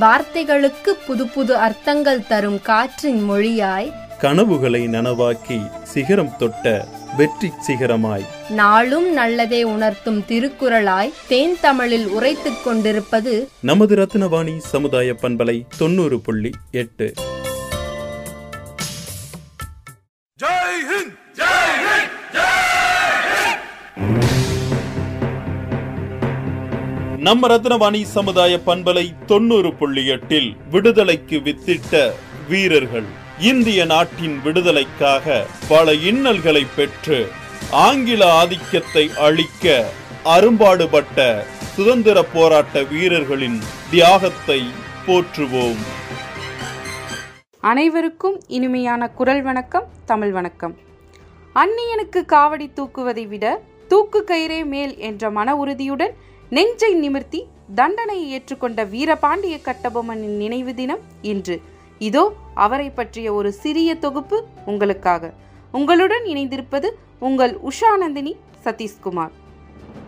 வார்த்தைகளுக்கு புது புது அர்த்தங்கள் தரும் காற்றின் மொழியாய் கனவுகளை நனவாக்கி சிகரம் தொட்ட வெற்றி சிகரமாய். நாளும் நல்லதே உணர்த்தும் திருக்குறளாய் தேன் தமிழில் உரைத்துக் கொண்டிருப்பது நமது ரத்னவாணி சமுதாய பண்பலை தொண்ணூறு புள்ளி எட்டு. நம்ம ரத்னவாணி சமுதாய பண்பலை தொண்ணூறு புள்ளி எட்டில் விடுதலைக்கு வித்திட்ட வீரர்கள். இந்திய நாட்டின் விடுதலைக்காக பல இன்னல்களை பெற்று ஆங்கில ஆதிக்கத்தை அழிக்க அரும்பாடுபட்ட சுதந்திர போராட்ட வீரர்களின் தியாகத்தை போற்றுவோம். அனைவருக்கும் இனிமையான குரல் வணக்கம் தமிழ் வணக்கம். அந்நியனுக்கு காவடி தூக்குவதை விட தூக்கு கயிறே மேல் என்ற மன உறுதியுடன் நெஞ்சை நிமிர்த்தி தண்டனையை ஏற்றுக்கொண்ட வீரபாண்டிய கட்டபொம்மனின் நினைவு தினம் இன்று. இதோ அவரை பற்றிய ஒரு சிறிய தொகுப்பு உங்களுக்காக. உங்களுடன் இணைந்திருப்பது உங்கள் உஷாநந்தினி சதீஷ்குமார்.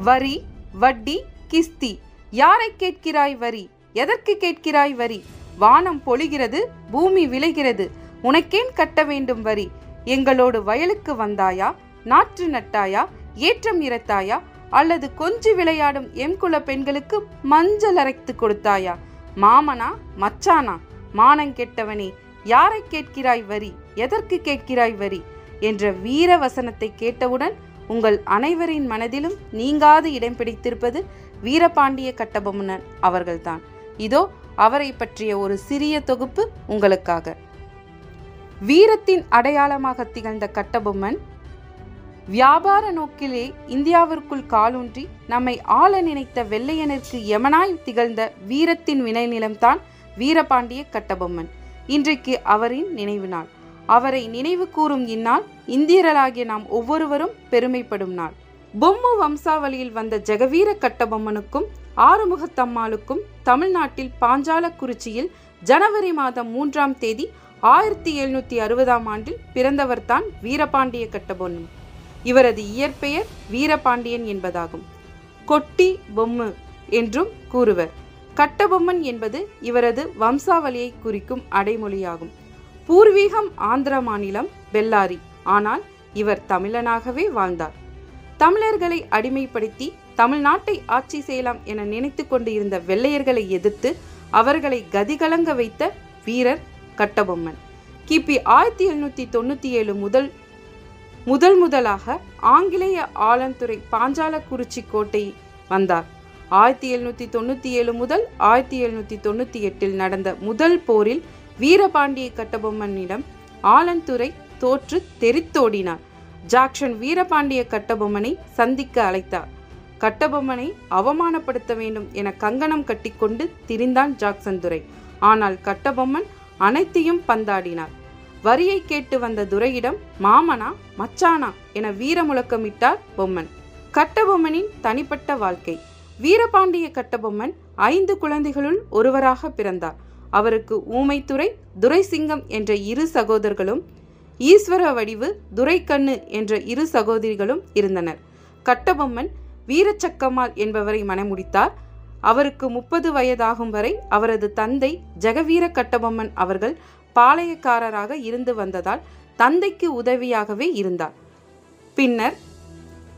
வரி வட்டி கிஸ்தி யாரை கேட்கிறாய் வரி எதற்கு கேட்கிறாய் வரி வானம் பொழிகிறது பூமி விளைகிறது உனக்கேன் கட்ட வேண்டும் வரி எங்களோடு வயலுக்கு வந்தாயா நாற்று நட்டாயா ஏற்றம் இறத்தாயா அல்லது கொஞ்சி விளையாடும் எம்குல பெண்களுக்கு மஞ்சள் அரைத்து கொடுத்தாயா? மாமனா மச்சானா? மானம் கெட்டவனே யாரை கேட்கிறாய் வரி? எதற்கு கேட்கிறாய் வரி? என்ற வீர வசனத்தை கேட்டவுடன் உங்கள் அனைவரின் மனதிலும் நீங்காது இடம் பிடித்திருப்பது வீரபாண்டிய கட்டபொம்மன் அவர்கள்தான். இதோ அவரை பற்றிய ஒரு சிறிய தொகுப்பு உங்களுக்காக. வீரத்தின் அடையாளமாக திகழ்ந்த கட்டபொம்மன் வியாபார நோக்கிலே இந்தியாவிற்குள் காலூன்றி நம்மை ஆள நினைத்த வெள்ளையனிற்கு யமனாய் திகழ்ந்த வீரத்தின் வினைநிலம்தான் வீரபாண்டிய கட்டபொம்மன். இன்றைக்கு அவரின் நினைவு நாள். அவரை நினைவு கூறும் இந்நாள் இந்தியர்களாகிய நாம் ஒவ்வொருவரும் பெருமைப்படும் நாள். பொம்மு வம்சாவளியில் வந்த ஜெகவீர கட்டபொம்மனுக்கும் ஆறுமுகத்தம்மாளுக்கும் தமிழ்நாட்டில் பாஞ்சாலக்குறிச்சியில் ஜனவரி மாதம் மூன்றாம் தேதி ஆயிரத்தி எழுநூத்தி அறுபதாம் ஆண்டில் பிறந்தவர்தான் வீரபாண்டிய கட்டபொம்மன். இவரது இயற்பெயர் வீரபாண்டியன் என்பதாகும். கொட்டி பொம்மு என்றும் கூறுவர். கட்டபொம்மன் என்பது இவரது வம்சாவளியை குறிக்கும் அடைமொழியாகும். பூர்வீகம் ஆந்திர மாநிலம் பெல்லாரி. ஆனால் இவர் தமிழனாகவே வாழ்ந்தார். தமிழர்களை அடிமைப்படுத்தி தமிழ்நாட்டை ஆட்சி செய்யலாம் என நினைத்து கொண்டு இருந்த வெள்ளையர்களை எதிர்த்து அவர்களை கதிகலங்க வைத்த வீரர் கட்டபொம்மன். கிபி ஆயிரத்தி எழுநூத்தி தொண்ணூத்தி ஏழு முதல் முதல் முதலாக ஆங்கிலேய ஆலந்துறை பாஞ்சாலக்குறிச்சி கோட்டை வந்தார். ஆயிரத்தி எழுநூத்தி தொண்ணூத்தி ஏழு முதல் ஆயிரத்தி எழுநூத்தி தொண்ணூத்தி எட்டில் நடந்த முதல் போரில் வீரபாண்டிய கட்டபொம்மனிடம் ஆலந்துறை தோற்று தெரித்தோடினார். ஜாக்சன் வீரபாண்டிய கட்டபொம்மனை சந்திக்க அழைத்தார். கட்டபொம்மனை அவமானப்படுத்த வேண்டும் என கங்கணம் கட்டிக்கொண்டு திரிந்தான் ஜாக்சன் துரை ஆனால் கட்டபொம்மன் அனைத்தையும் பந்தாடினார். வரியை கேட்டு வந்த துரையிடம் மாமனா மச்சானா என வீர முழக்கமிட்டார் பொம்மன். கட்டபொம்மனின் தனிப்பட்ட வாழ்க்கை. வீரபாண்டிய கட்டபொம்மன் ஐந்து குழந்தைகளுள் ஒருவராக பிறந்தார். அவருக்கு ஊமைத்துறை துரைசிங்கம் என்ற இரு சகோதரர்களும் ஈஸ்வர வடிவு துரைக்கண்ணு என்ற இரு சகோதரிகளும் இருந்தனர். கட்டபொம்மன் வீரச்சக்கம்மாள் என்பவரை மணமுடித்தார். அவருக்கு முப்பது வயதாகும் வரை அவரது தந்தை ஜெகவீர கட்டபொம்மன் அவர்கள் பாளையக்காரராக இருந்து வந்ததால் தந்தைக்கு உதவியாகவே இருந்தார். பின்னர்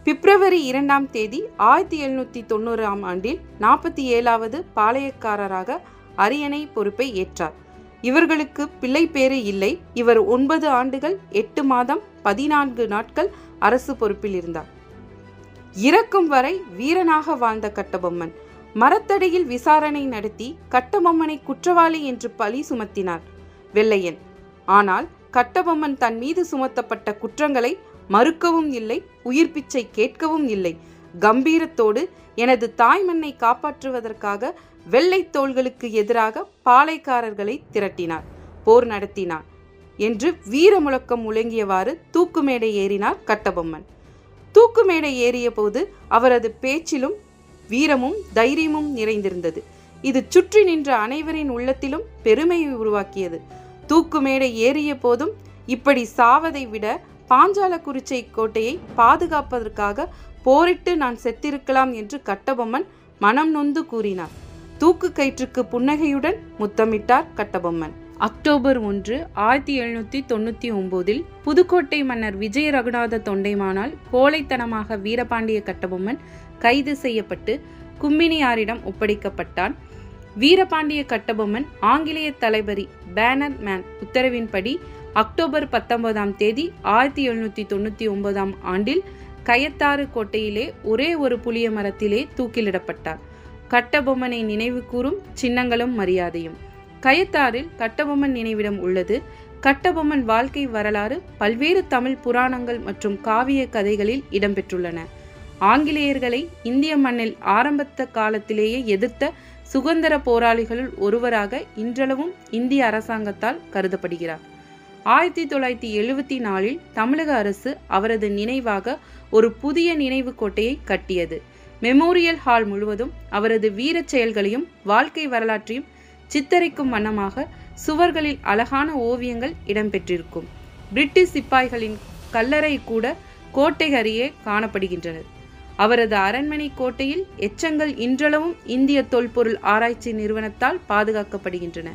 பிப்ரவரி இரண்டாம் தேதி ஆயிரத்தி எழுநூத்தி தொண்ணூறாம் ஆண்டில் நாற்பத்தி ஏழாவது பாளையக்காரராக அரியணை பொறுப்பை ஏற்றார். இவர்களுக்கு பிள்ளை பேறு இல்லை. இவர் ஒன்பது ஆண்டுகள் எட்டு மாதம் பதினான்கு நாட்கள் அரசு பொறுப்பில் இருந்தார். இறக்கும் வரை வீரனாக வாழ்ந்த கட்டபொம்மன் மரத்தடியில் விசாரணை நடத்தி கட்டபொம்மனை குற்றவாளி என்று பழி சுமத்தினார். வெள்ளையன். ஆனால் கட்டபொம்மன் தன் மீது சுமத்தப்பட்ட குற்றங்களை மறுக்கவும் இல்லை உயிர் பிச்சை கேட்கவும் இல்லை. கம்பீரத்தோடு எனது தாய்மண்ணை காப்பாற்றுவதற்காக வெள்ளை தோள்களுக்கு எதிராக பாளைக்காரர்களை திரட்டினார் போர் நடத்தினார் என்று வீர முழக்கம் முழங்கியவாறு தூக்கு மேடை ஏறினார் கட்டபொம்மன். தூக்கு மேடை ஏறிய போது அவரது பேச்சிலும் வீரமும் தைரியமும் நிறைந்திருந்தது. இது சுற்றி நின்ற அனைவரின் உள்ளத்திலும் பெருமையை உருவாக்கியது. தூக்கு மேடை ஏறிய போதும் இப்படி சாவதை விட பாஞ்சாலக்குறிச்சை கோட்டையை பாதுகாப்பதற்காக போரிட்டு நான் செத்திருக்கலாம் என்று கட்டபொம்மன் மனம் நொந்து கூறினார். தூக்கு கயிற்றுக்கு புன்னகையுடன் முத்தமிட்டார் கட்டபொம்மன். அக்டோபர் ஒன்று ஆயிரத்தி எழுநூத்தி தொண்ணூத்தி ஒன்பதில் புதுக்கோட்டை மன்னர் விஜய ரகுநாத தொண்டைமானால் கோழைத்தனமாக வீரபாண்டிய கட்டபொம்மன் கைது செய்யப்பட்டு கும்மினியாரிடம் ஒப்படைக்கப்பட்டான். வீரபாண்டிய கட்டபொம்மன் ஆங்கிலேய தளபதி பேனர் மேன் உத்தரவின்படி அக்டோபர் பத்தொன்பதாம் தேதி ஆயிரத்தி எழுநூத்தி தொண்ணூத்தி ஒன்பதாம் ஆண்டில் கயத்தாறு கோட்டையிலே ஒரே ஒரு புளிய மரத்திலே தூக்கிலிடப்பட்டார். கட்டபொம்மனை நினைவு கூறும் சின்னங்களும் மரியாதையும். கயத்தாறில் கட்டபொம்மன் நினைவிடம் உள்ளது. கட்டபொம்மன் வாழ்க்கை வரலாறு பல்வேறு தமிழ் புராணங்கள் மற்றும் காவிய கதைகளில் இடம்பெற்றுள்ளன. ஆங்கிலேயர்களை இந்திய மண்ணில் ஆரம்பத்த காலத்திலேயே எதிர்த்த சுதந்திர போராளிகளுள் ஒருவராக இன்றளவும் இந்திய அரசாங்கத்தால் கருதப்படுகிறார். ஆயிரத்தி தொள்ளாயிரத்தி எழுபத்தி நாலில் தமிழக அரசு அவரது நினைவாக ஒரு புதிய நினைவு கோட்டையை கட்டியது. மெமோரியல் ஹால் முழுவதும் அவரது வீரச் செயல்களையும் வாழ்க்கை வரலாற்றையும் சித்தரிக்கும் வண்ணமாக சுவர்களில் அழகான ஓவியங்கள் இடம்பெற்றிருக்கும். பிரிட்டிஷ் சிப்பாய்களின் கல்லறை கூட கோட்டை அருகே காணப்படுகின்றனர் அவரது அரண்மனை கோட்டையில் எச்சங்கள் இன்றளவும் இந்திய தொல்பொருள் ஆராய்ச்சி நிறுவனத்தால் பாதுகாக்கப்படுகின்றன.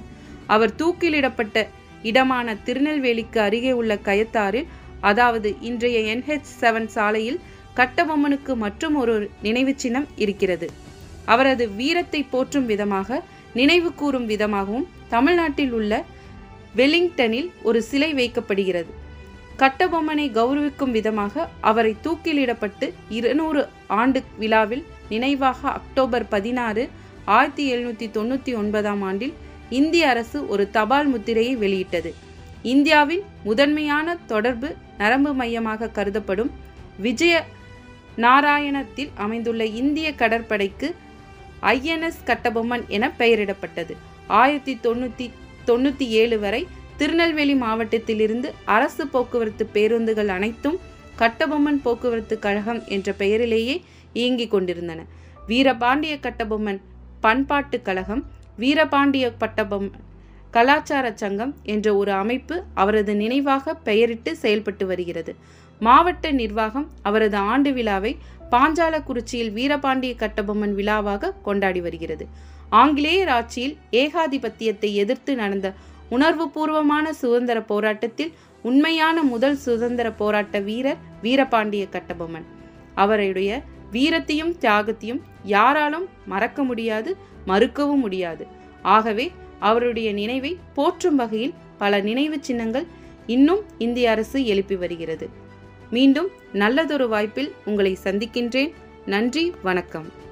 அவர் தூக்கிலிடப்பட்ட இடமான திருநெல்வேலிக்கு அருகே உள்ள கயத்தாரில் அதாவது இன்றைய என்ஹெச் செவன் சாலையில் கட்டபொம்மனுக்கு மற்றும் ஒரு நினைவு சின்னம் இருக்கிறது. அவரது வீரத்தை போற்றும் விதமாக நினைவு கூறும் விதமாகவும் தமிழ்நாட்டில் உள்ள வெலிங்டனில் ஒரு சிலை வைக்கப்படுகிறது. கட்டபொம்மனை கௌரவிக்கும் விதமாக அவரை தூக்கிலிடப்பட்டு இருநூறு ஆண்டு விழாவில் நினைவாக அக்டோபர் பதினாறு ஆயிரத்தி எழுநூற்றி தொண்ணூற்றி ஒன்பதாம் ஆண்டில் இந்திய அரசு ஒரு தபால் முத்திரையை வெளியிட்டது. இந்தியாவின் முதன்மையான தொடர்பு நரம்பு மையமாக கருதப்படும் விஜய நாராயணத்தில் அமைந்துள்ள இந்திய கடற்படைக்கு ஐஎன்எஸ் கட்டபொம்மன் என பெயரிடப்பட்டது. ஆயிரத்தி தொண்ணூற்றி தொண்ணூற்றி ஏழு வரை திருநெல்வேலி மாவட்டத்திலிருந்து அரசு போக்குவரத்து பேருந்துகள் அனைத்தும் கட்டபொம்மன் போக்குவரத்து கழகம் என்ற பெயரிலேயே இயங்கிக் கொண்டிருந்தன. வீரபாண்டிய கட்டபொம்மன் பண்பாட்டு கழகம் வீரபாண்டிய கட்டபொம்மன் கலாச்சார சங்கம் என்ற ஒரு அமைப்பு அவரது நினைவாக பெயரிட்டு செயல்பட்டு வருகிறது. மாவட்ட நிர்வாகம் அவரது ஆண்டு விழாவை பாஞ்சாலக்குறிச்சியில் வீரபாண்டிய கட்டபொம்மன் விழாவாக கொண்டாடி வருகிறது. ஆங்கிலேயர் ஆட்சியில் ஏகாதிபத்தியத்தை எதிர்த்து நடந்த உணர்வுபூர்வமான சுதந்திர போராட்டத்தில் உண்மையான முதல் சுதந்திர போராட்ட வீரர் வீரபாண்டிய கட்டபொம்மன். அவருடைய வீரத்தையும் தியாகத்தையும் யாராலும் மறக்க முடியாது மறுக்கவும் முடியாது. ஆகவே அவருடைய நினைவை போற்றும் வகையில் பல நினைவு சின்னங்கள் இன்னும் இந்திய அரசு எழுப்பி வருகிறது. மீண்டும் நல்லதொரு வாய்ப்பில் உங்களை சந்திக்கின்றேன். நன்றி வணக்கம்.